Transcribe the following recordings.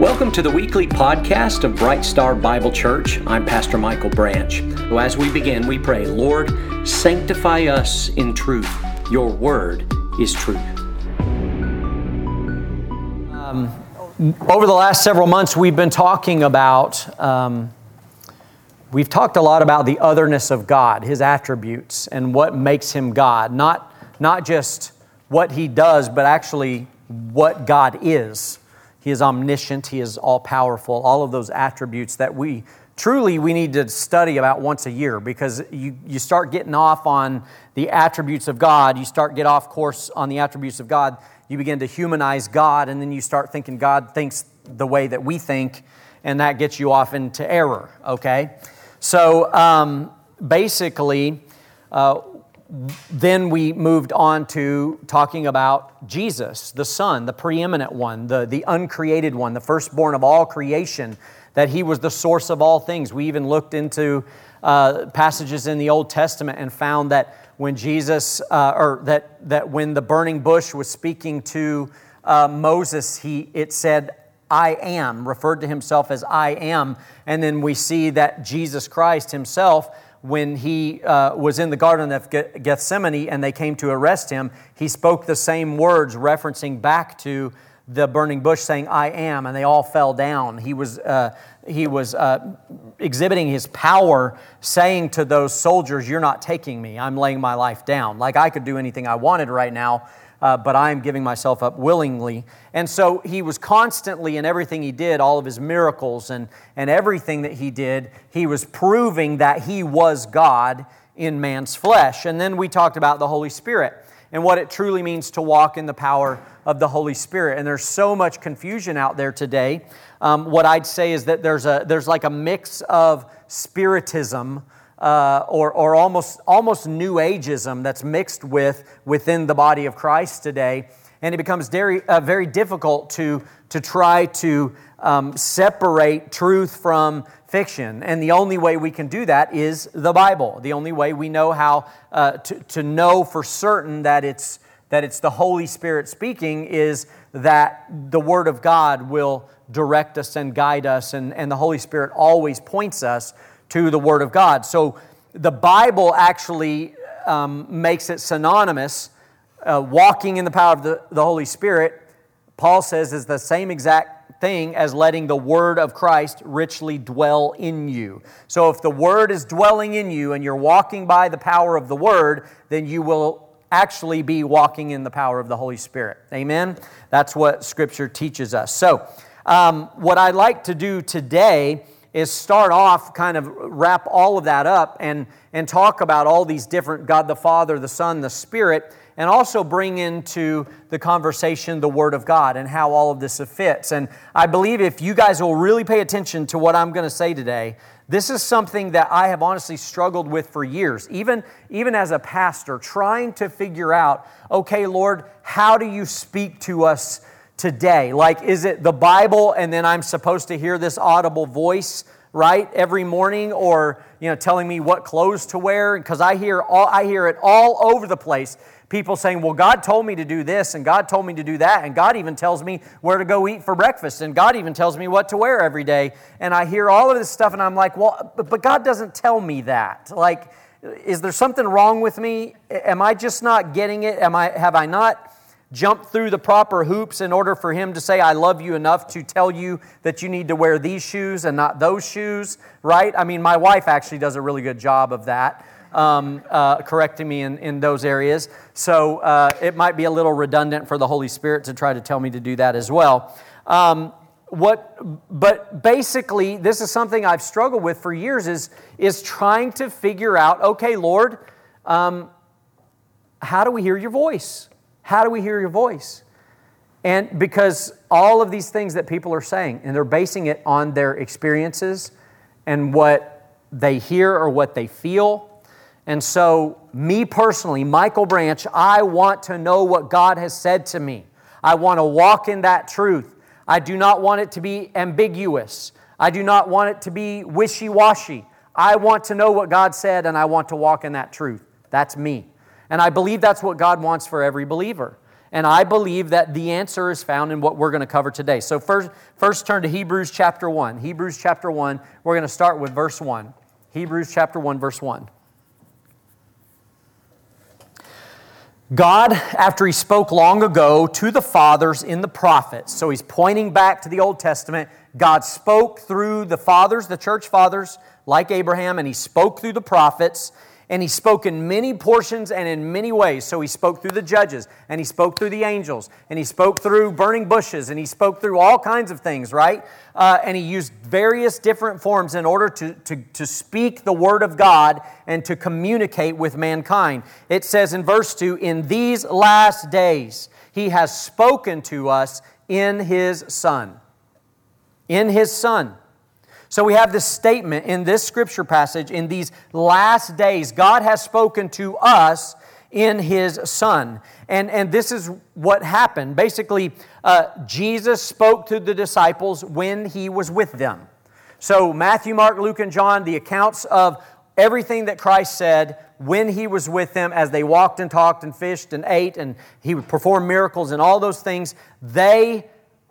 Welcome to the weekly podcast of Bright Star Bible Church. I'm Pastor Michael Branch. As we begin, we pray, Lord, sanctify us in truth. Your word is truth. Um, over the last several months, we've been talking about, um, we've talked a lot about the otherness of God, His attributes, and what makes Him God. Not, not just what He does, but actually what God is. He is omniscient, He is all powerful, all of those attributes that we truly we need to study about once a year because you, you start getting off on the attributes of God, you start get off course on the attributes of God, you begin to humanize God, and then you start thinking God thinks the way that we think, and that gets you off into error, okay? So um, basically, uh, then we moved on to talking about Jesus, the Son, the preeminent one, the, the uncreated one, the firstborn of all creation, that he was the source of all things. We even looked into uh, passages in the Old Testament and found that when Jesus, uh, or that, that when the burning bush was speaking to uh, Moses, he, it said, I am, referred to himself as I am. And then we see that Jesus Christ himself when he uh, was in the Garden of Gethsemane and they came to arrest him, he spoke the same words, referencing back to the burning bush, saying, I am, and they all fell down. He was, uh, he was uh, exhibiting his power, saying to those soldiers, You're not taking me. I'm laying my life down. Like I could do anything I wanted right now, uh, but I am giving myself up willingly. And so he was constantly in everything he did, all of his miracles and, and everything that he did, he was proving that he was God in man's flesh. And then we talked about the Holy Spirit and what it truly means to walk in the power of the Holy Spirit. And there's so much confusion out there today. Um, what I'd say is that there's, a, there's like a mix of spiritism uh, or, or almost, almost new ageism that's mixed with within the body of Christ today. And it becomes very, uh, very difficult to, to try to um, separate truth from fiction. And the only way we can do that is the Bible. The only way we know how uh, to, to know for certain that it's, that it's the Holy Spirit speaking is that the Word of God will direct us and guide us, and, and the Holy Spirit always points us to the Word of God. So the Bible actually um, makes it synonymous. Uh, walking in the power of the, the Holy Spirit, Paul says, is the same exact thing as letting the Word of Christ richly dwell in you. So if the Word is dwelling in you and you're walking by the power of the Word, then you will actually be walking in the power of the Holy Spirit. Amen? That's what Scripture teaches us. So, um, what I'd like to do today is start off, kind of wrap all of that up and, and talk about all these different God the Father, the Son, the Spirit, and also bring into the conversation the Word of God and how all of this fits. And I believe if you guys will really pay attention to what I'm going to say today, this is something that I have honestly struggled with for years, even, even as a pastor, trying to figure out okay, Lord, how do you speak to us today? Like, is it the Bible and then I'm supposed to hear this audible voice? right every morning? Or you know telling me what clothes to wear? Because i hear all i hear it all over the place. People saying well god told me to do this and god told me to do that and god even tells me where to go eat for breakfast and god even tells me what to wear every day. And i hear all of this stuff and i'm like well but god doesn't tell me that. Like is there something wrong with me? Am i just not getting it? Am i have i not jump through the proper hoops in order for him to say, I love you enough to tell you that you need to wear these shoes and not those shoes, right? I mean, my wife actually does a really good job of that. Um, uh, correcting me in, in those areas. So uh, it might be a little redundant for the Holy Spirit to try to tell me to do that as well. Um, what, but basically, this is something I've struggled with for years is, is trying to figure out okay, Lord, um, how do we hear your voice? How do we hear your voice? And because all of these things that people are saying, and they're basing it on their experiences and what they hear or what they feel. And so, me personally, Michael Branch, I want to know what God has said to me. I want to walk in that truth. I do not want it to be ambiguous. I do not want it to be wishy washy. I want to know what God said and I want to walk in that truth. That's me. And I believe that's what God wants for every believer. And I believe that the answer is found in what we're going to cover today. So first, first turn to Hebrews chapter 1. Hebrews chapter 1, we're going to start with verse 1. Hebrews chapter 1, verse 1. God, after he spoke long ago to the fathers in the prophets, so he's pointing back to the Old Testament, God spoke through the fathers, the church fathers, like Abraham, and he spoke through the prophets and he spoke in many portions and in many ways. So he spoke through the judges, and he spoke through the angels, and he spoke through burning bushes, and he spoke through all kinds of things, right? Uh, and he used various different forms in order to, to, to speak the word of God and to communicate with mankind. It says in verse 2 In these last days, he has spoken to us in his Son. In his Son. So we have this statement in this scripture passage in these last days, God has spoken to us in his son. And, and this is what happened. Basically, uh, Jesus spoke to the disciples when he was with them. So, Matthew, Mark, Luke, and John, the accounts of everything that Christ said when he was with them as they walked and talked and fished and ate and he would perform miracles and all those things, they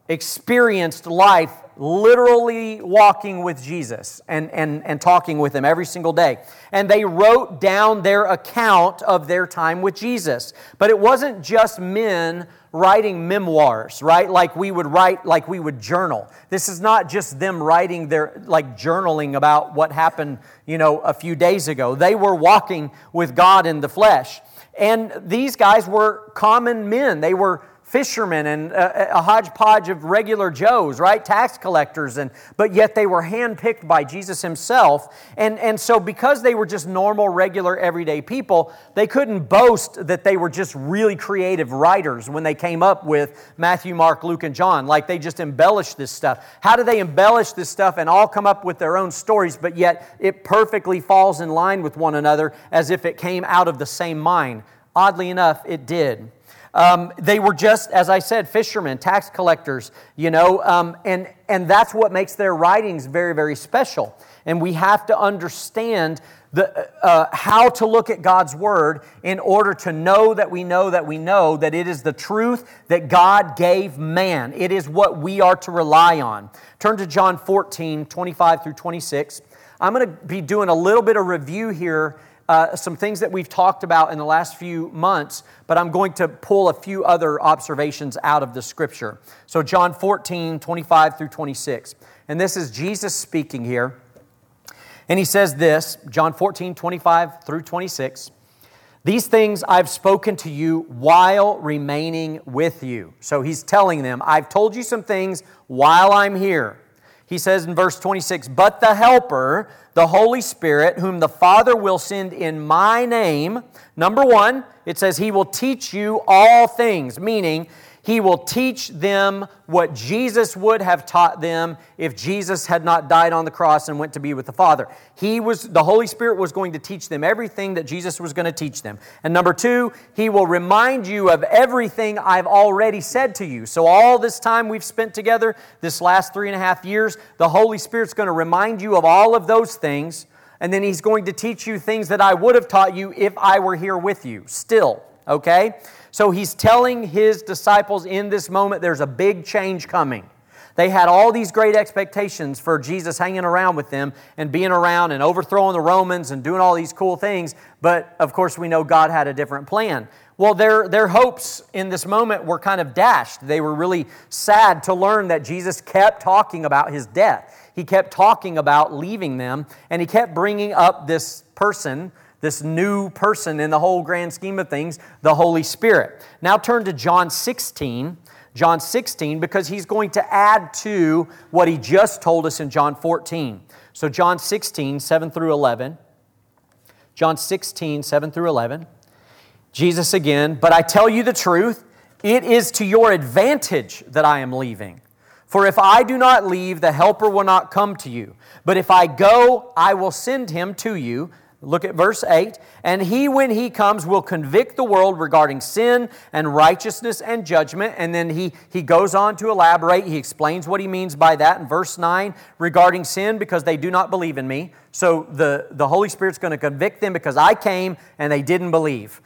experienced life literally walking with Jesus and, and, and talking with him every single day. And they wrote down their account of their time with Jesus. But it wasn't just men writing memoirs, right? Like we would write, like we would journal. This is not just them writing their, like journaling about what happened, you know, a few days ago. They were walking with God in the flesh. And these guys were common men. They were fishermen and a, a, hodgepodge of regular Joes, right? Tax collectors, and but yet they were handpicked by Jesus himself. And, and so because they were just normal, regular, everyday people, they couldn't boast that they were just really creative writers when they came up with Matthew, Mark, Luke, and John. Like they just embellished this stuff. How do they embellish this stuff and all come up with their own stories, but yet it perfectly falls in line with one another as if it came out of the same mind? Oddly enough, it did. Um, they were just, as I said, fishermen, tax collectors, you know, um, and, and that's what makes their writings very, very special. And we have to understand the, uh, how to look at God's Word in order to know that we know that we know that it is the truth that God gave man. It is what we are to rely on. Turn to John 14, 25 through 26. I'm going to be doing a little bit of review here uh, some things that we've talked about in the last few months, but I'm going to pull a few other observations out of the scripture. So, John 14, 25 through 26. And this is Jesus speaking here. And he says this John 14, 25 through 26. These things I've spoken to you while remaining with you. So he's telling them, I've told you some things while I'm here. He says in verse 26, But the Helper, the Holy Spirit, whom the Father will send in my name, number one, it says, He will teach you all things, meaning he will teach them what Jesus would have taught them if Jesus had not died on the cross and went to be with the Father. He was the Holy Spirit was going to teach them everything that Jesus was going to teach them. And number 2, he will remind you of everything I've already said to you. So all this time we've spent together, this last three and a half years, the Holy Spirit's going to remind you of all of those things, and then he's going to teach you things that I would have taught you if I were here with you. Still, okay? So he's telling his disciples in this moment there's a big change coming. They had all these great expectations for Jesus hanging around with them and being around and overthrowing the Romans and doing all these cool things. But of course, we know God had a different plan. Well, their, their hopes in this moment were kind of dashed. They were really sad to learn that Jesus kept talking about his death. He kept talking about leaving them, and he kept bringing up this person this new person in the whole grand scheme of things, the Holy Spirit. Now turn to John 16. John 16, because he's going to add to what he just told us in John 14. So, John 16, 7 through 11. John 16, 7 through 11. Jesus again, but I tell you the truth, it is to your advantage that I am leaving. For if I do not leave, the Helper will not come to you. But if I go, I will send him to you. Look at verse 8. And he, when he comes, will convict the world regarding sin and righteousness and judgment. And then he, he goes on to elaborate. He explains what he means by that in verse 9 regarding sin because they do not believe in me. So the, the Holy Spirit's going to convict them because I came and they didn't believe.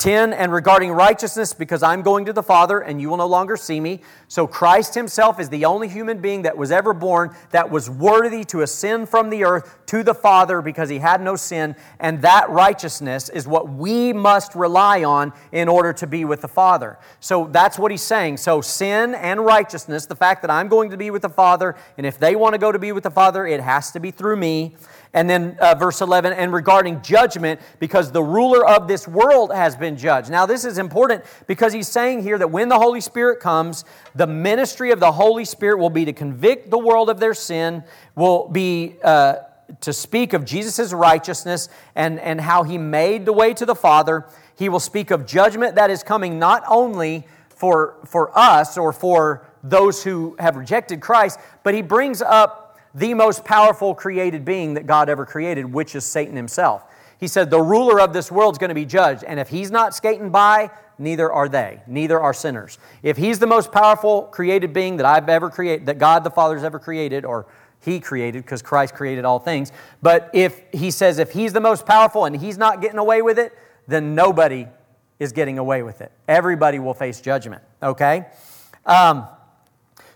10, and regarding righteousness, because I'm going to the Father and you will no longer see me. So Christ himself is the only human being that was ever born that was worthy to ascend from the earth to the Father because he had no sin. And that righteousness is what we must rely on in order to be with the Father. So that's what he's saying. So sin and righteousness, the fact that I'm going to be with the Father, and if they want to go to be with the Father, it has to be through me. And then uh, verse 11, and regarding judgment, because the ruler of this world has been judged. Now, this is important because he's saying here that when the Holy Spirit comes, the ministry of the Holy Spirit will be to convict the world of their sin, will be uh, to speak of Jesus' righteousness and, and how he made the way to the Father. He will speak of judgment that is coming not only for, for us or for those who have rejected Christ, but he brings up the most powerful created being that God ever created, which is Satan himself. He said, The ruler of this world is going to be judged, and if he's not skating by, neither are they. Neither are sinners. If he's the most powerful created being that I've ever created, that God the Father's ever created, or he created because Christ created all things. But if he says if he's the most powerful and he's not getting away with it, then nobody is getting away with it. Everybody will face judgment, okay? Um,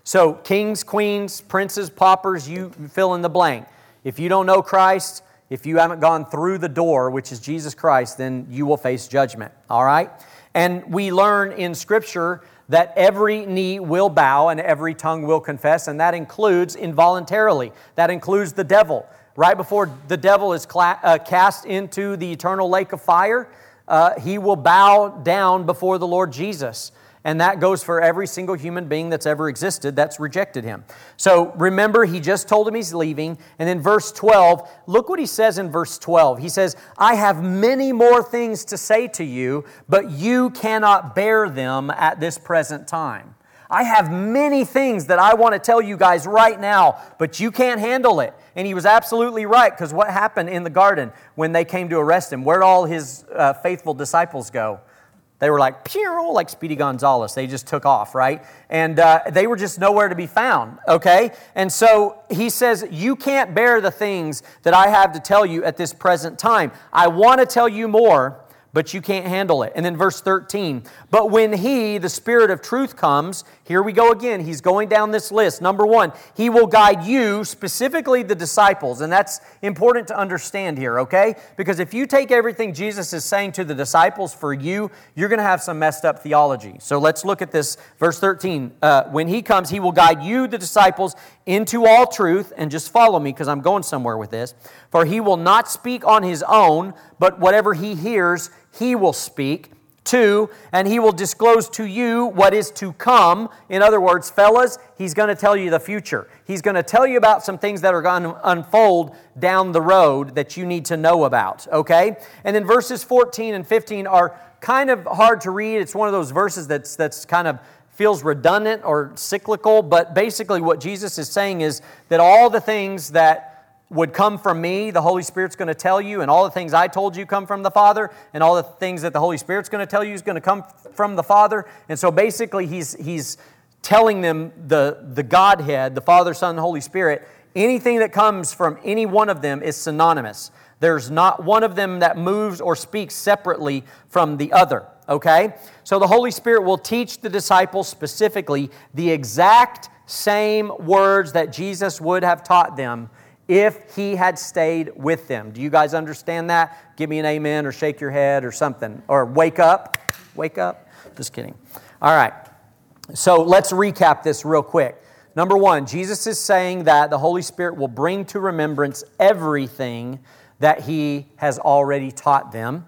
so, kings, queens, princes, paupers, you fill in the blank. If you don't know Christ, if you haven't gone through the door, which is Jesus Christ, then you will face judgment. All right? And we learn in Scripture that every knee will bow and every tongue will confess, and that includes involuntarily. That includes the devil. Right before the devil is cla- uh, cast into the eternal lake of fire, uh, he will bow down before the Lord Jesus. And that goes for every single human being that's ever existed that's rejected him. So remember, he just told him he's leaving. And then verse 12, look what he says in verse 12. He says, I have many more things to say to you, but you cannot bear them at this present time. I have many things that I want to tell you guys right now, but you can't handle it. And he was absolutely right because what happened in the garden when they came to arrest him? Where'd all his uh, faithful disciples go? They were like, Pew! like Speedy Gonzales. They just took off, right? And uh, they were just nowhere to be found, okay? And so he says, You can't bear the things that I have to tell you at this present time. I want to tell you more, but you can't handle it. And then verse 13, but when He, the Spirit of truth, comes, here we go again. He's going down this list. Number one, He will guide you, specifically the disciples. And that's important to understand here, okay? Because if you take everything Jesus is saying to the disciples for you, you're going to have some messed up theology. So let's look at this. Verse 13, uh, when He comes, He will guide you, the disciples, into all truth. And just follow me because I'm going somewhere with this. For He will not speak on His own, but whatever He hears, he will speak. Two, and he will disclose to you what is to come. In other words, fellas, he's going to tell you the future. He's going to tell you about some things that are going to unfold down the road that you need to know about, okay? And then verses 14 and 15 are kind of hard to read. It's one of those verses that's, that's kind of feels redundant or cyclical, but basically what Jesus is saying is that all the things that would come from me, the Holy Spirit's going to tell you, and all the things I told you come from the Father, and all the things that the Holy Spirit's going to tell you is going to come from the Father. And so basically, he's, he's telling them the, the Godhead, the Father, Son, Holy Spirit, anything that comes from any one of them is synonymous. There's not one of them that moves or speaks separately from the other. Okay? So the Holy Spirit will teach the disciples specifically the exact same words that Jesus would have taught them if he had stayed with them. Do you guys understand that? Give me an amen or shake your head or something. Or wake up. Wake up. Just kidding. All right. So let's recap this real quick. Number one, Jesus is saying that the Holy Spirit will bring to remembrance everything that he has already taught them.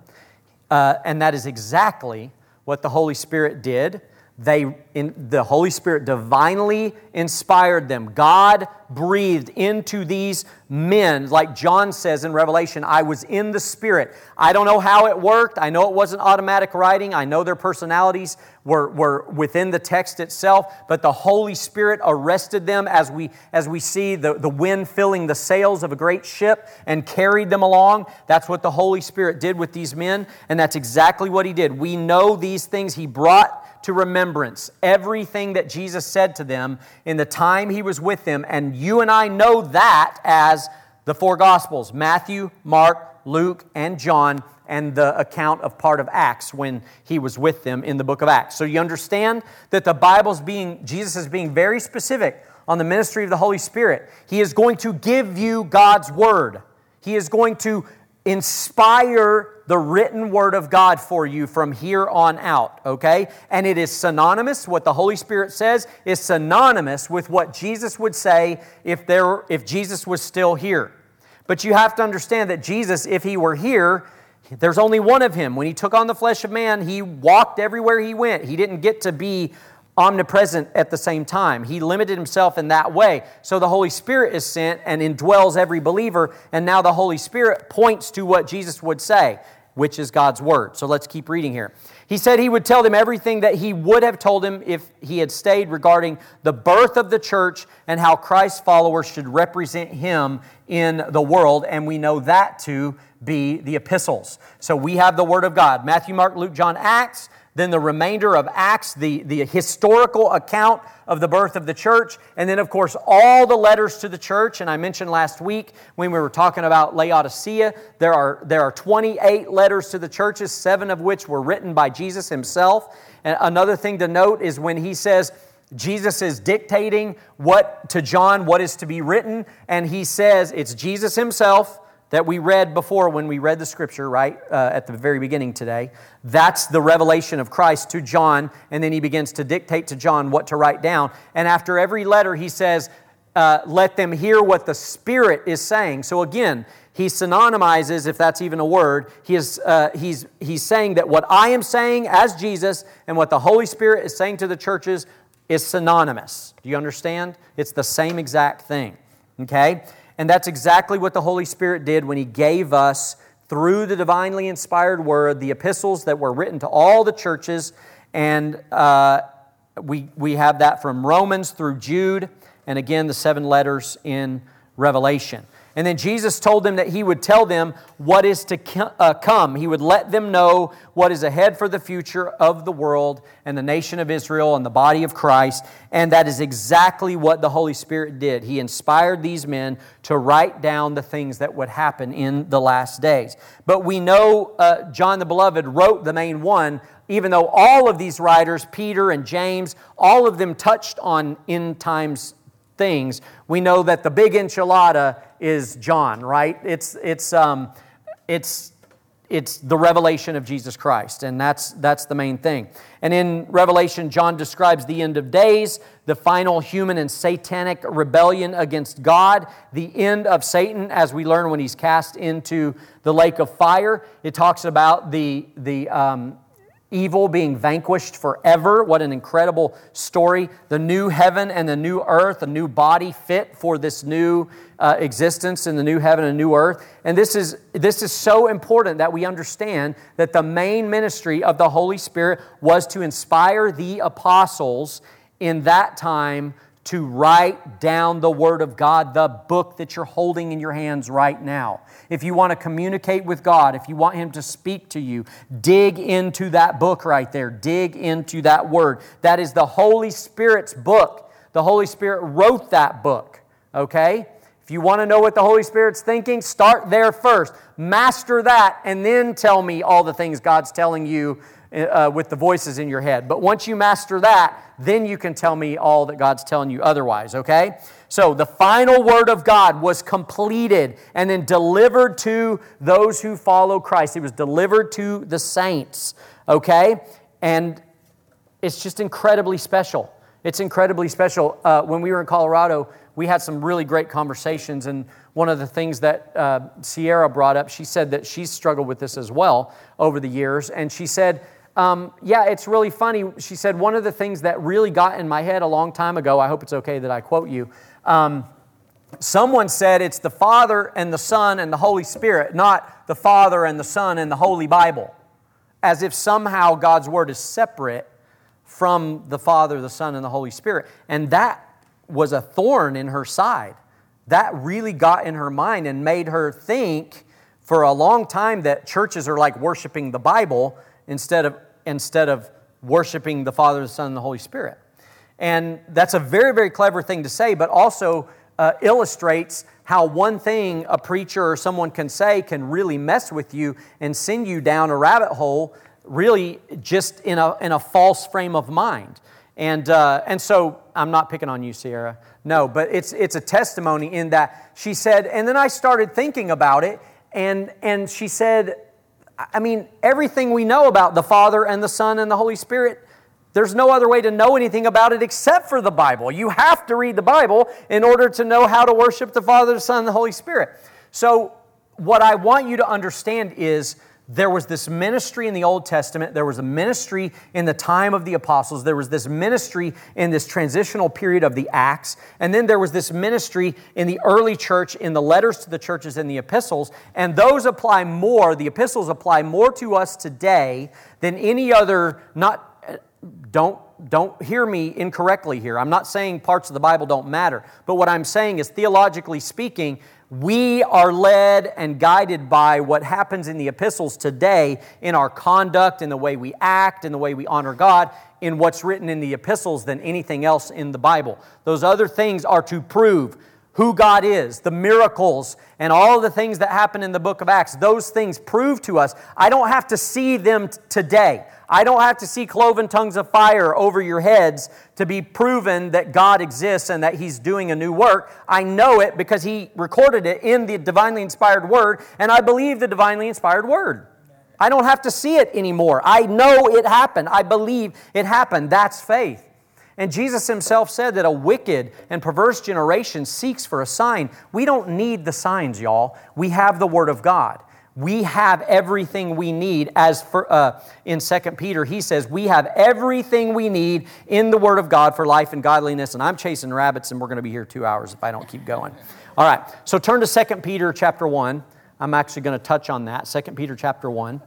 Uh, and that is exactly what the Holy Spirit did they, in, the Holy Spirit divinely inspired them. God breathed into these men, like John says in Revelation, I was in the Spirit. I don't know how it worked. I know it wasn't automatic writing. I know their personalities were, were within the text itself, but the Holy Spirit arrested them as we, as we see the, the wind filling the sails of a great ship and carried them along. That's what the Holy Spirit did with these men, and that's exactly what He did. We know these things He brought to remembrance everything that Jesus said to them in the time he was with them. And you and I know that as the four Gospels Matthew, Mark, Luke, and John. and the account of part of Acts when he was with them in the book of Acts. So you understand that the Bible's being, Jesus is being very specific on the ministry of the Holy Spirit. He is going to give you God's word. He is going to inspire the written word of God for you from here on out, okay? And it is synonymous, what the Holy Spirit says is synonymous with what Jesus would say if, there, if Jesus was still here. But you have to understand that Jesus, if he were here, there's only one of him. When he took on the flesh of man, he walked everywhere he went. He didn't get to be omnipresent at the same time. He limited himself in that way. So the Holy Spirit is sent and indwells every believer, and now the Holy Spirit points to what Jesus would say, which is God's word. So let's keep reading here. He said he would tell them everything that he would have told him if he had stayed regarding the birth of the church and how Christ's followers should represent him in the world, and we know that to be the epistles. So we have the Word of God Matthew, Mark, Luke, John, Acts. Then the remainder of Acts, the, the historical account of the birth of the church. And then, of course, all the letters to the church. And I mentioned last week when we were talking about Laodicea, there are, there are 28 letters to the churches, seven of which were written by Jesus himself. And another thing to note is when he says, Jesus is dictating what to John what is to be written, and he says it's Jesus himself that we read before when we read the scripture, right, uh, at the very beginning today. That's the revelation of Christ to John, and then he begins to dictate to John what to write down. And after every letter, he says, uh, Let them hear what the Spirit is saying. So again, he synonymizes, if that's even a word, he is, uh, he's, he's saying that what I am saying as Jesus and what the Holy Spirit is saying to the churches is synonymous. Do you understand? It's the same exact thing. Okay? And that's exactly what the Holy Spirit did when He gave us, through the divinely inspired word, the epistles that were written to all the churches. And uh, we, we have that from Romans through Jude, and again, the seven letters in Revelation. And then Jesus told them that he would tell them what is to uh, come. He would let them know what is ahead for the future of the world and the nation of Israel and the body of Christ. And that is exactly what the Holy Spirit did. He inspired these men to write down the things that would happen in the last days. But we know uh, John the Beloved wrote the main one even though all of these writers, Peter and James, all of them touched on end times things, we know that the big enchilada is John, right? It's, it's, um, it's, it's the revelation of Jesus Christ, and that's, that's the main thing. And in Revelation, John describes the end of days, the final human and satanic rebellion against God, the end of Satan, as we learn when he's cast into the lake of fire. It talks about the, the um, evil being vanquished forever. What an incredible story. The new heaven and the new earth, a new body fit for this new uh, existence in the new heaven and new earth. And this is, this is so important that we understand that the main ministry of the Holy Spirit was to inspire the apostles in that time to write down the Word of God, the book that you're holding in your hands right now. If you want to communicate with God, if you want Him to speak to you, dig into that book right there. Dig into that Word. That is the Holy Spirit's book. The Holy Spirit wrote that book, okay? If you want to know what the Holy Spirit's thinking, start there first. Master that, and then tell me all the things God's telling you uh, with the voices in your head. But once you master that, then you can tell me all that God's telling you otherwise, okay? So the final word of God was completed and then delivered to those who follow Christ. It was delivered to the saints, okay? And it's just incredibly special. It's incredibly special. Uh, when we were in Colorado, we had some really great conversations, and one of the things that uh, Sierra brought up, she said that she's struggled with this as well over the years, and she said, um, yeah, it's really funny. She said, one of the things that really got in my head a long time ago, I hope it's okay that I quote you. Um, someone said it's the Father and the Son and the Holy Spirit, not the Father and the Son and the Holy Bible, as if somehow God's Word is separate from the Father, the Son, and the Holy Spirit. And that was a thorn in her side. That really got in her mind and made her think for a long time that churches are like worshiping the Bible instead of instead of worshiping the Father, the Son, and the Holy Spirit. And that's a very, very clever thing to say, but also uh, illustrates how one thing a preacher or someone can say can really mess with you and send you down a rabbit hole, really just in a, in a false frame of mind. And, uh, and so I'm not picking on you, Sierra. No, but it's, it's a testimony in that she said, and then I started thinking about it, and, and she said, I mean, everything we know about the Father and the Son and the Holy Spirit, there's no other way to know anything about it except for the Bible. You have to read the Bible in order to know how to worship the Father, the Son, and the Holy Spirit. So, what I want you to understand is there was this ministry in the Old Testament. There was a ministry in the time of the apostles. There was this ministry in this transitional period of the Acts. And then there was this ministry in the early church, in the letters to the churches and the epistles. And those apply more, the epistles apply more to us today than any other, not, don't don't hear me incorrectly here. I'm not saying parts of the Bible don't matter, but what I'm saying is theologically speaking, we are led and guided by what happens in the epistles today in our conduct, in the way we act, in the way we honor God, in what's written in the epistles than anything else in the Bible. Those other things are to prove who God is, the miracles, and all the things that happen in the book of Acts. Those things prove to us. I don't have to see them t- today. I don't have to see cloven tongues of fire over your heads to be proven that God exists and that He's doing a new work. I know it because He recorded it in the divinely inspired Word, and I believe the divinely inspired Word. I don't have to see it anymore. I know it happened. I believe it happened. That's faith. And Jesus himself said that a wicked and perverse generation seeks for a sign. We don't need the signs, y'all. We have the Word of God. We have everything we need as for, uh, in 2 peter he says we have everything we need in the word of god for life and godliness. And i'm chasing rabbits and we're going to be here two hours if i don't keep going. All right so turn to 2 peter chapter 1 i'm actually going to touch on that. 2 peter chapter 1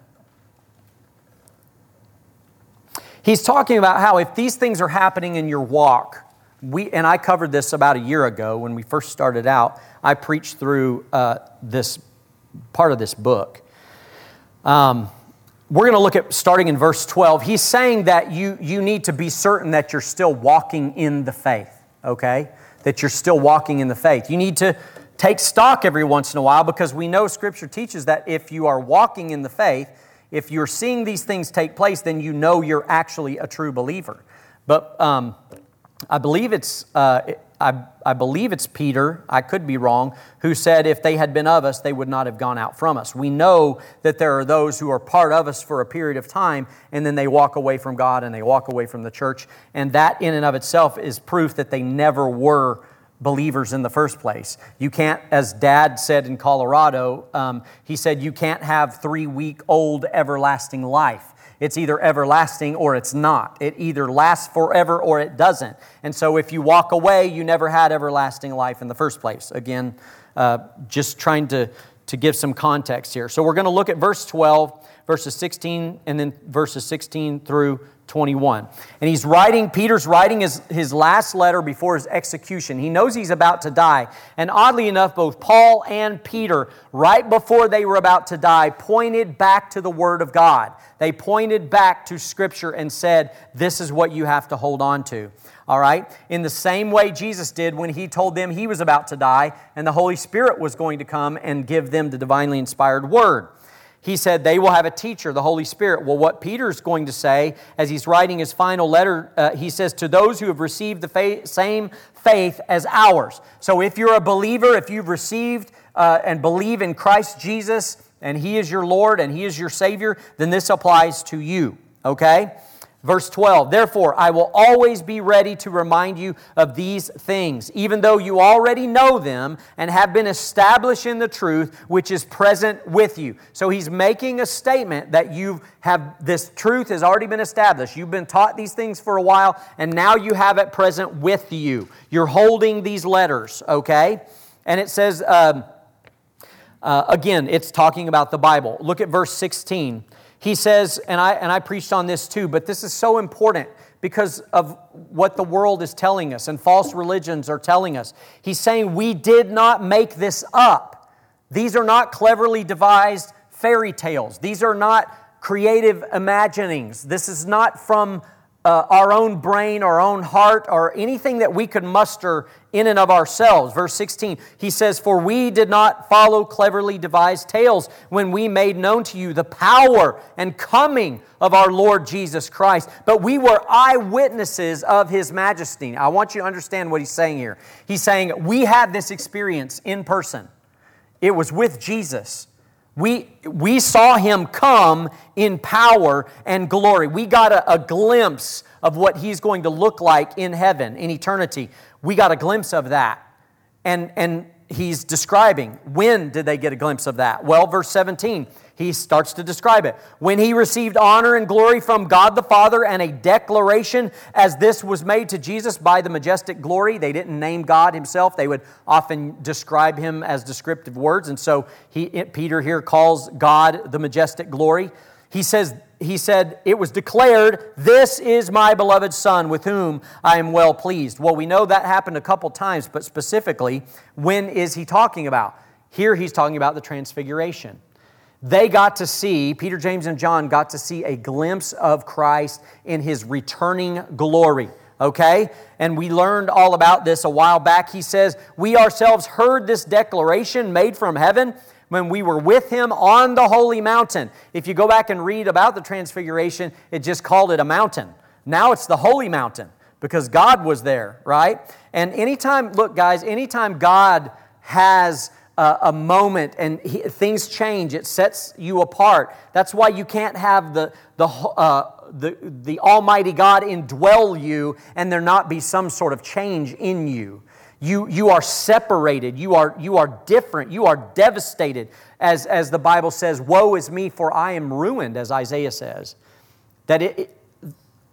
he's talking about how if these things are happening in your walk we and i covered this about a year ago when we first started out i preached through uh, this part of this book. Um, we're going to look at starting in verse 12. He's saying that you, you need to be certain that you're still walking in the faith, okay? That you're still walking in the faith. You need to take stock every once in a while because we know Scripture teaches that if you are walking in the faith, if you're seeing these things take place, then you know you're actually a true believer. But um, I believe it's, uh, I, I believe it's Peter, I could be wrong, who said, If they had been of us, they would not have gone out from us. We know that there are those who are part of us for a period of time, and then they walk away from God and they walk away from the church. And that, in and of itself, is proof that they never were believers in the first place. You can't, as dad said in Colorado, um, he said, You can't have three week old everlasting life. It's either everlasting or it's not. It either lasts forever or it doesn't. And so if you walk away, you never had everlasting life in the first place. Again, uh, just trying to, to give some context here. So we're going to look at verse 12, verses 16, and then verses 16 through 21. And he's writing, Peter's writing his, his last letter before his execution. He knows he's about to die. And oddly enough, both Paul and Peter, right before they were about to die, pointed back to the Word of God. They pointed back to Scripture and said, This is what you have to hold on to. All right? In the same way Jesus did when he told them he was about to die and the Holy Spirit was going to come and give them the divinely inspired Word he said they will have a teacher, the Holy Spirit. Well, what Peter's going to say as he's writing his final letter, uh, he says, To those who have received the same faith as ours. So if you're a believer, if you've received uh, and believe in Christ Jesus, and he is your Lord and he is your Savior, then this applies to you, okay? Verse 12, therefore, I will always be ready to remind you of these things, even though you already know them and have been established in the truth which is present with you. So he's making a statement that you have this truth has already been established. You've been taught these things for a while, and now you have it present with you. You're holding these letters, okay? And it says, um, uh, again, it's talking about the Bible. Look at verse 16. He says, and I, and I preached on this too, but this is so important because of what the world is telling us and false religions are telling us. He's saying, We did not make this up. These are not cleverly devised fairy tales, these are not creative imaginings. This is not from uh, our own brain, our own heart, or anything that we could muster in and of ourselves. Verse 16, he says, For we did not follow cleverly devised tales when we made known to you the power and coming of our Lord Jesus Christ, but we were eyewitnesses of his majesty. I want you to understand what he's saying here. He's saying, We had this experience in person, it was with Jesus. We, we saw him come in power and glory. We got a, a, glimpse of what he's going to look like in heaven, in eternity. We got a glimpse of that. And, and he's describing when did they get a glimpse of that? Well, verse 17 he starts to describe it. When he received honor and glory from God the Father and a declaration as this was made to Jesus by the majestic glory, they didn't name God himself. They would often describe him as descriptive words. And so he, Peter here calls God the majestic glory. He says, he said, It was declared, This is my beloved Son with whom I am well pleased. Well, we know that happened a couple times, but specifically, when is he talking about? Here he's talking about the transfiguration. They got to see, Peter, James, and John got to see a glimpse of Christ in his returning glory. Okay? And we learned all about this a while back. He says, We ourselves heard this declaration made from heaven when we were with him on the holy mountain. If you go back and read about the transfiguration, it just called it a mountain. Now it's the holy mountain because God was there, right? And anytime, look, guys, anytime God has a, a moment and he, things change. It sets you apart. That's why you can't have the, the, uh, the, the Almighty God indwell you and there not be some sort of change in you. You, you are separated. You are, you are different. You are devastated. As, as the Bible says, Woe is me, for I am ruined, as Isaiah says. That it, it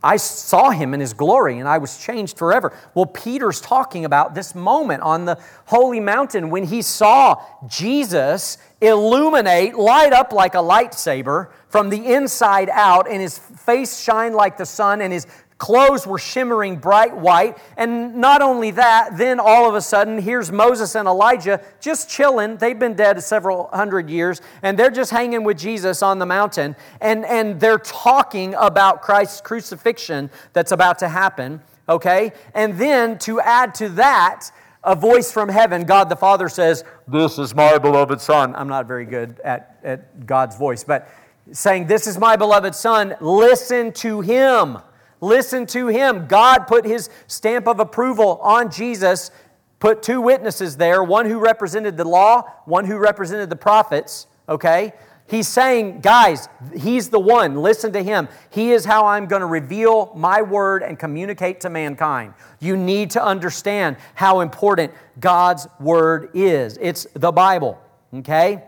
I saw him in his glory and I was changed forever. Well, Peter's talking about this moment on the holy mountain when he saw Jesus illuminate, light up like a lightsaber from the inside out, and his face shine like the sun, and his Clothes were shimmering bright white. And not only that, then all of a sudden, here's Moses and Elijah just chilling. They've been dead several hundred years, and they're just hanging with Jesus on the mountain. And, and they're talking about Christ's crucifixion that's about to happen, okay? And then to add to that, a voice from heaven, God the Father says, This is my beloved Son. I'm not very good at, at God's voice, but saying, This is my beloved Son, listen to him. Listen to him. God put his stamp of approval on Jesus, put two witnesses there one who represented the law, one who represented the prophets, okay? He's saying, guys, he's the one. Listen to him. He is how I'm going to reveal my word and communicate to mankind. You need to understand how important God's word is. It's the Bible, okay?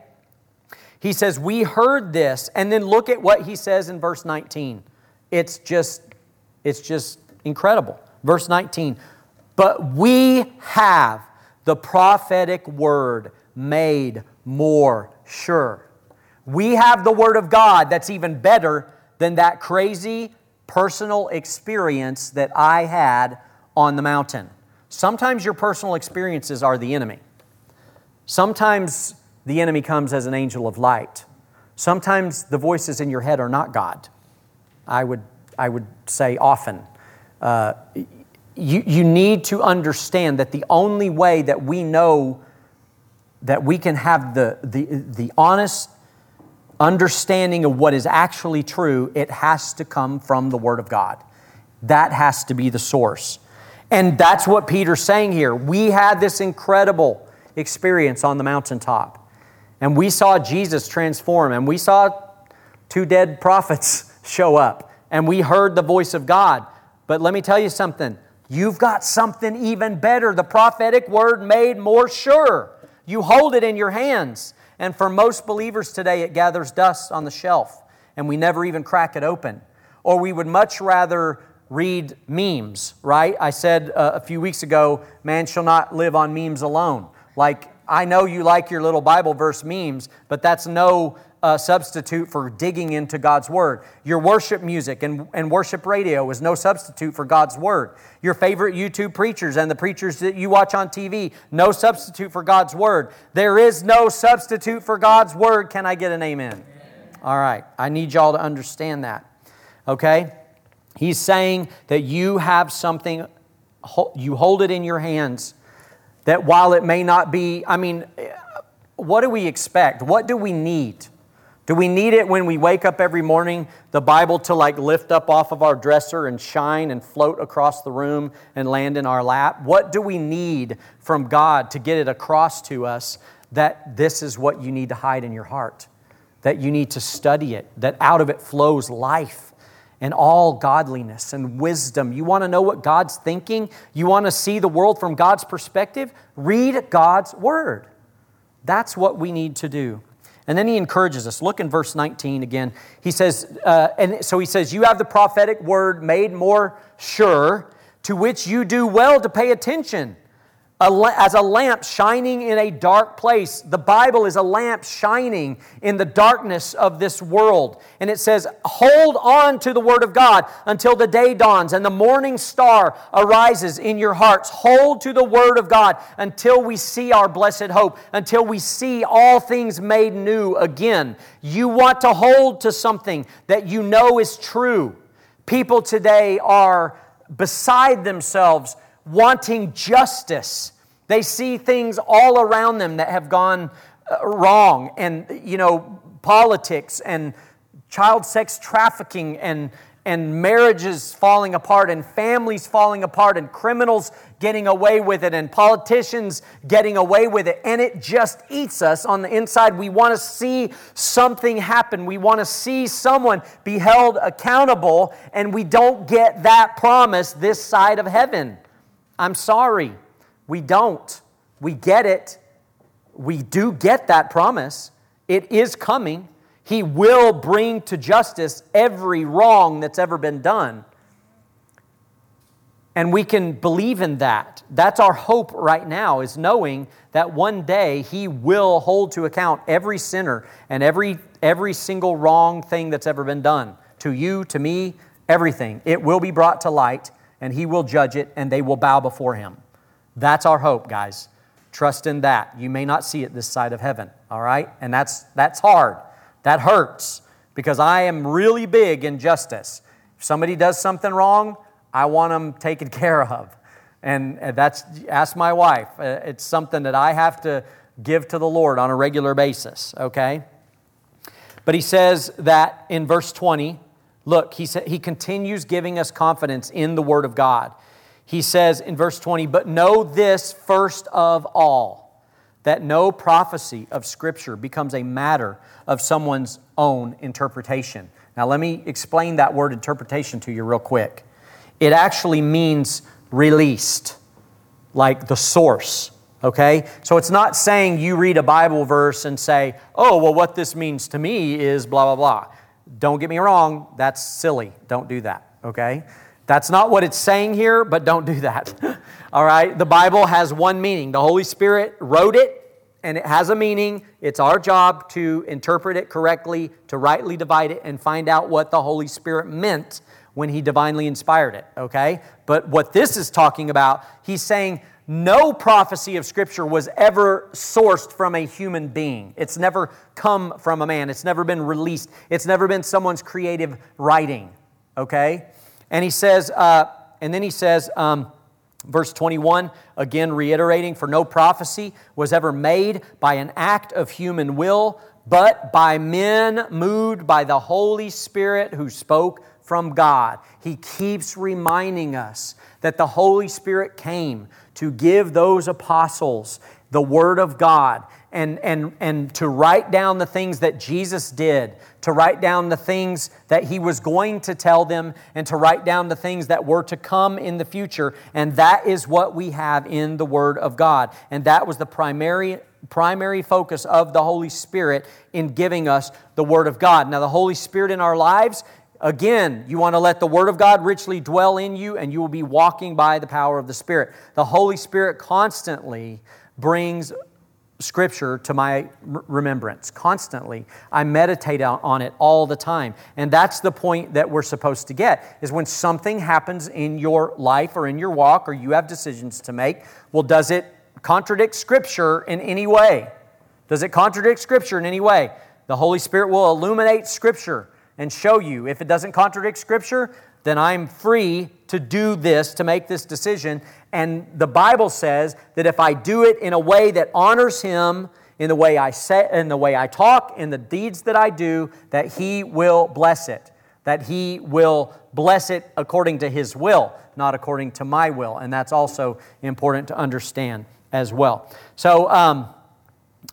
He says, We heard this. And then look at what he says in verse 19. It's just it's just incredible. Verse 19, but we have the prophetic word made more sure. We have the word of God that's even better than that crazy personal experience that I had on the mountain. Sometimes your personal experiences are the enemy. Sometimes the enemy comes as an angel of light. Sometimes the voices in your head are not God. I would I would say often. Uh, you, you need to understand that the only way that we know that we can have the, the, the honest understanding of what is actually true, it has to come from the Word of God. That has to be the source. And that's what Peter's saying here. We had this incredible experience on the mountaintop, and we saw Jesus transform, and we saw two dead prophets show up and we heard the voice of God. But let me tell you something. You've got something even better the prophetic word made more sure. You hold it in your hands. And for most believers today, it gathers dust on the shelf, and we never even crack it open. Or we would much rather read memes, right? I said uh, a few weeks ago, man shall not live on memes alone. Like, I know you like your little Bible verse memes, but that's no uh, substitute for digging into God's Word. Your worship music and, and worship radio is no substitute for God's Word. Your favorite YouTube preachers and the preachers that you watch on TV, no substitute for God's Word. There is no substitute for God's Word. Can I get an amen? amen. All right. I need y'all to understand that. Okay? He's saying that you have something, you hold it in your hands, that while it may not be, I mean, what do we expect? What do we need? Do we need it when we wake up every morning, the Bible to like lift up off of our dresser and shine and float across the room and land in our lap? What do we need from God to get it across to us that this is what you need to hide in your heart? That you need to study it, that out of it flows life and all godliness and wisdom. You want to know what God's thinking? You want to see the world from God's perspective? Read God's Word. That's what we need to do. And then he encourages us. Look in verse 19 again. He says, uh, and so he says, You have the prophetic word made more sure, to which you do well to pay attention as a lamp shining in a dark place. The Bible is a lamp shining in the darkness of this world. And it says, Hold on to the Word of God until the day dawns and the morning star arises in your hearts. Hold to the Word of God until we see our blessed hope, until we see all things made new again. You want to hold to something that you know is true. People today are beside themselves wanting justice. They see things all around them that have gone uh, wrong, and, you know, politics and child sex trafficking and and marriages falling apart and families falling apart and criminals getting away with it and politicians getting away with it. And it just eats us on the inside. We want to see something happen. We want to see someone be held accountable and we don't get that promise this side of heaven I'm sorry, we don't. We get it. We do get that promise. It is coming. He will bring to justice every wrong that's ever been done. And we can believe in that. That's our hope right now, is knowing that one day He will hold to account every sinner and every, every single wrong thing that's ever been done to you, to me, everything. It will be brought to light and he will judge it, and they will bow before him. That's our hope, guys. Trust in that. You may not see it this side of heaven, all right? And that's, that's hard. That hurts because I am really big in justice. If somebody does something wrong, I want them taken care of. And that's, ask my wife. Uh, it's something that I have to give to the Lord on a regular basis, okay? But he says that in verse 20, Look, he, sa- he continues giving us confidence in the Word of God. He says in verse 20, But know this first of all, that no prophecy of Scripture becomes a matter of someone's own interpretation. Now, let me explain that word interpretation to you real quick. It actually means released, like the source. Okay? So it's not saying you read a Bible verse and say, oh, well, what this means to me is blah, blah, blah. Don't get me wrong, that's silly. Don't do that, okay? That's not what it's saying here, but don't do that. All right? The Bible has one meaning. The Holy Spirit wrote it, and it has a meaning. It's our job to interpret it correctly, to rightly divide it, and find out what the Holy Spirit meant when He divinely inspired it, okay? But what this is talking about, He's saying, no prophecy of Scripture was ever sourced from a human being. It's never come from a man. It's never been released. It's never been someone's creative writing. Okay? And he says, uh, and then he says, um, verse 21, again reiterating, for no prophecy was ever made by an act of human will, but by men moved by the Holy Spirit who spoke from God. He keeps reminding us that the Holy Spirit came to give those apostles the Word of God and, and, and to write down the things that Jesus did, to write down the things that He was going to tell them, and to write down the things that were to come in the future. And that is what we have in the Word of God. And that was the primary primary focus of the Holy Spirit in giving us the Word of God. Now, the Holy Spirit in our lives Again, you want to let the Word of God richly dwell in you, and you will be walking by the power of the Spirit. The Holy Spirit constantly brings Scripture to my remembrance. Constantly. I meditate on it all the time. And that's the point that we're supposed to get, is when something happens in your life or in your walk, or you have decisions to make, well, does it contradict Scripture in any way? Does it contradict Scripture in any way? The Holy Spirit will illuminate Scripture and show you. If it doesn't contradict Scripture, then I'm free to do this, to make this decision. And the Bible says that if I do it in a way that honors Him, in the way I say, in the way I talk, in the deeds that I do, that He will bless it. That He will bless it according to His will, not according to my will. And that's also important to understand as well. So, um,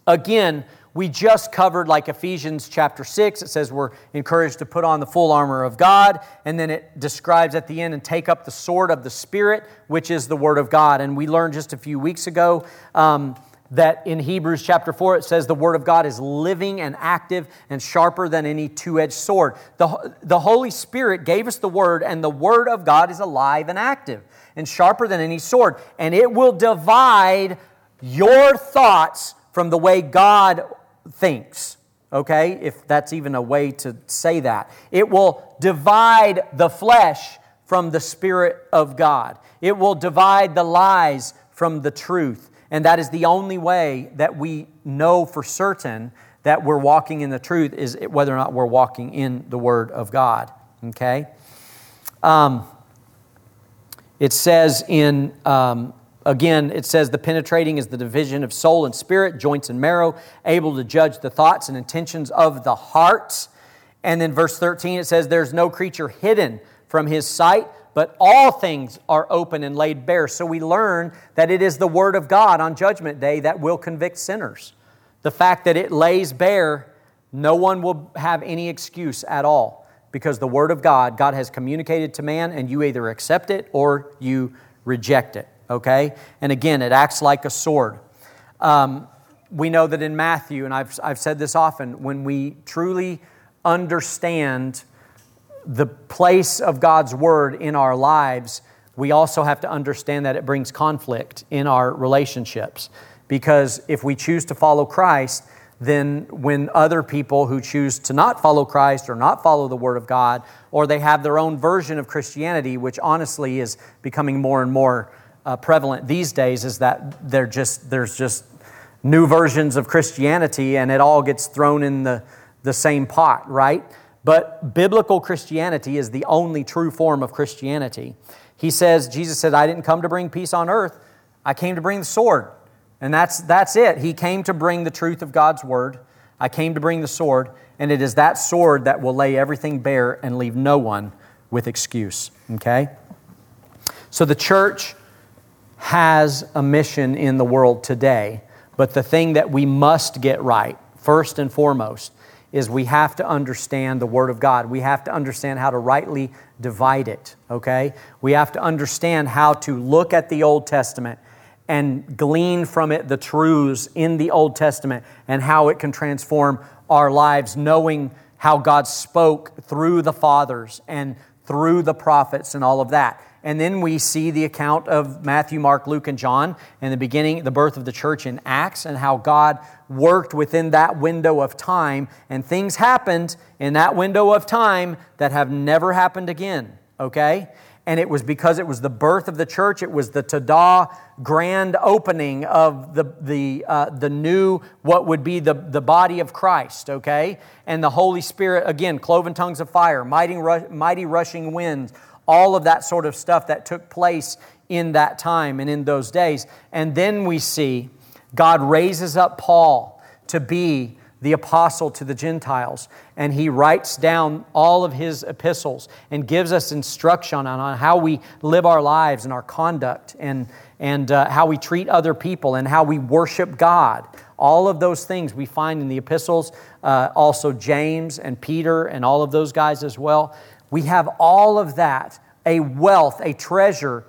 again, we just covered like Ephesians chapter 6. It says we're encouraged to put on the full armor of God. And then it describes at the end and take up the sword of the Spirit, which is the Word of God. And we learned just a few weeks ago um, that in Hebrews chapter 4 it says the Word of God is living and active and sharper than any two edged sword. The, the Holy Spirit gave us the Word, and the Word of God is alive and active and sharper than any sword. And it will divide your thoughts from the way God thinks, okay? If that's even a way to say that. It will divide the flesh from the Spirit of God, it will divide the lies from the truth. And that is the only way that we know for certain that we're walking in the truth is whether or not we're walking in the Word of God. Okay? Um, it says in um, Again, it says the penetrating is the division of soul and spirit, joints and marrow, able to judge the thoughts and intentions of the heart. And then verse 13, it says, There's no creature hidden from his sight, but all things are open and laid bare. So we learn that it is the Word of God on Judgment Day that will convict sinners. The fact that it lays bare, no one will have any excuse at all because the Word of God, God has communicated to man, and you either accept it or you reject it okay? And again, it acts like a sword. Um, we know that in Matthew, and I've, I've said this often, when we truly understand the place of God's word in our lives, we also have to understand that it brings conflict in our relationships. Because if we choose to follow Christ, then when other people who choose to not follow Christ or not follow the Word of God, or they have their own version of Christianity, which honestly is becoming more and more uh, prevalent these days is that they're just, there's just new versions of Christianity and it all gets thrown in the, the same pot, right? But biblical Christianity is the only true form of Christianity. He says, Jesus said, I didn't come to bring peace on earth, I came to bring the sword. And that's, that's it. He came to bring the truth of God's word. I came to bring the sword, and it is that sword that will lay everything bare and leave no one with excuse. Okay? So the church has a mission in the world today. But the thing that we must get right, first and foremost, is we have to understand the Word of God. We have to understand how to rightly divide it, okay? We have to understand how to look at the Old Testament and glean from it the truths in the Old Testament and how it can transform our lives, knowing how God spoke through the fathers and through the prophets and all of that. And then we see the account of Matthew, Mark, Luke, and John and the beginning, the birth of the church in Acts, and how God worked within that window of time. And things happened in that window of time that have never happened again, okay? And it was because it was the birth of the church, it was the Tada grand opening of the, the, uh, the new, what would be the, the body of Christ, okay? And the Holy Spirit, again, cloven tongues of fire, mighty, mighty rushing winds, all of that sort of stuff that took place in that time and in those days. And then we see God raises up Paul to be the apostle to the Gentiles. And he writes down all of his epistles and gives us instruction on, how we live our lives and our conduct and, and uh, how we treat other people and how we worship God. All of those things we find in the epistles, uh, also James and Peter and all of those guys as well. We have all of that, a wealth, a treasure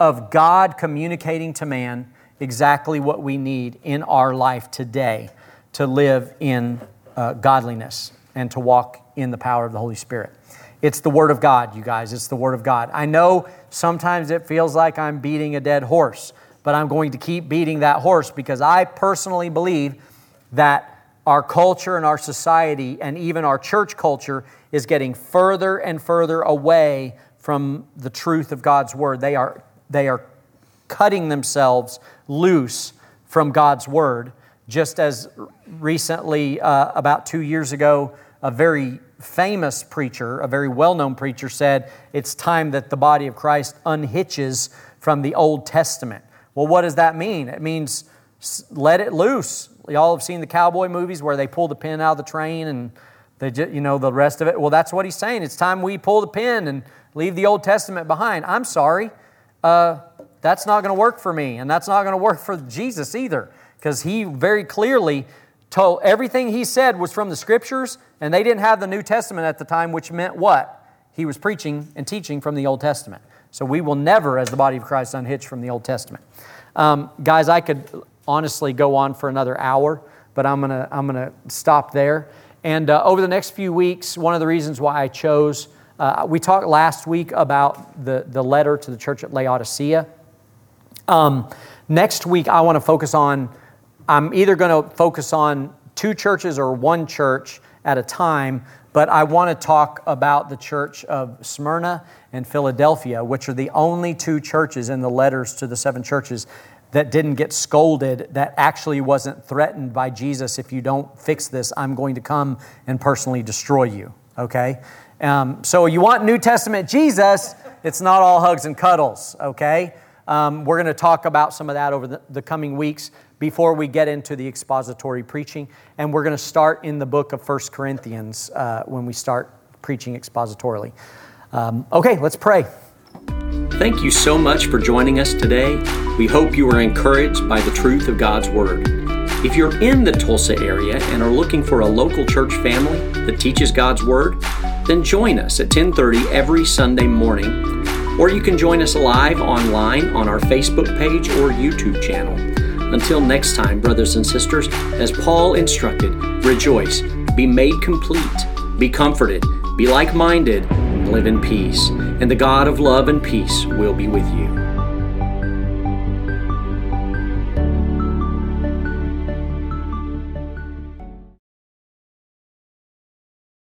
of God communicating to man exactly what we need in our life today to live in uh, godliness and to walk in the power of the Holy Spirit. It's the Word of God, you guys. It's the Word of God. I know sometimes it feels like I'm beating a dead horse, but I'm going to keep beating that horse because I personally believe that our culture and our society and even our church culture is getting further and further away from the truth of God's word. They are, they are cutting themselves loose from God's word. Just as recently, uh, about two years ago, a very famous preacher, a very well known preacher, said it's time that the body of Christ unhitches from the Old Testament. Well, what does that mean? It means let it loose. Y'all have seen the cowboy movies where they pull the pin out of the train and they just, you know the rest of it. Well, that's what he's saying. It's time we pull the pin and leave the Old Testament behind. I'm sorry, uh, that's not going to work for me, and that's not going to work for Jesus either, because he very clearly told everything he said was from the Scriptures, and they didn't have the New Testament at the time, which meant what? He was preaching and teaching from the Old Testament. So we will never, as the body of Christ, unhitch from the Old Testament. Um, guys, I could honestly go on for another hour, but I'm going to I'm gonna stop there. And uh, over the next few weeks, one of the reasons why I chose, uh, we talked last week about the, the letter to the church at Laodicea. Um, next week, I want to focus on, I'm either going to focus on two churches or one church at a time, but I want to talk about the church of Smyrna and Philadelphia, which are the only two churches in the letters to the seven churches that didn't get scolded, that actually wasn't threatened by Jesus. If you don't fix this, I'm going to come and personally destroy you. Okay? Um, so you want New Testament Jesus, it's not all hugs and cuddles. Okay? Um, we're going to talk about some of that over the, the, coming weeks before we get into the expository preaching. And we're going to start in the book of First Corinthians uh, when we start preaching expositorily. Um, okay, let's pray. Thank you so much for joining us today. We hope you are encouraged by the truth of God's Word. If you're in the Tulsa area and are looking for a local church family that teaches God's Word, then join us at 10:30 every Sunday morning, or you can join us live online on our Facebook page or YouTube channel. Until next time, brothers and sisters, as Paul instructed, rejoice, be made complete, be comforted, be like minded, live in peace, and the God of love and peace will be with you.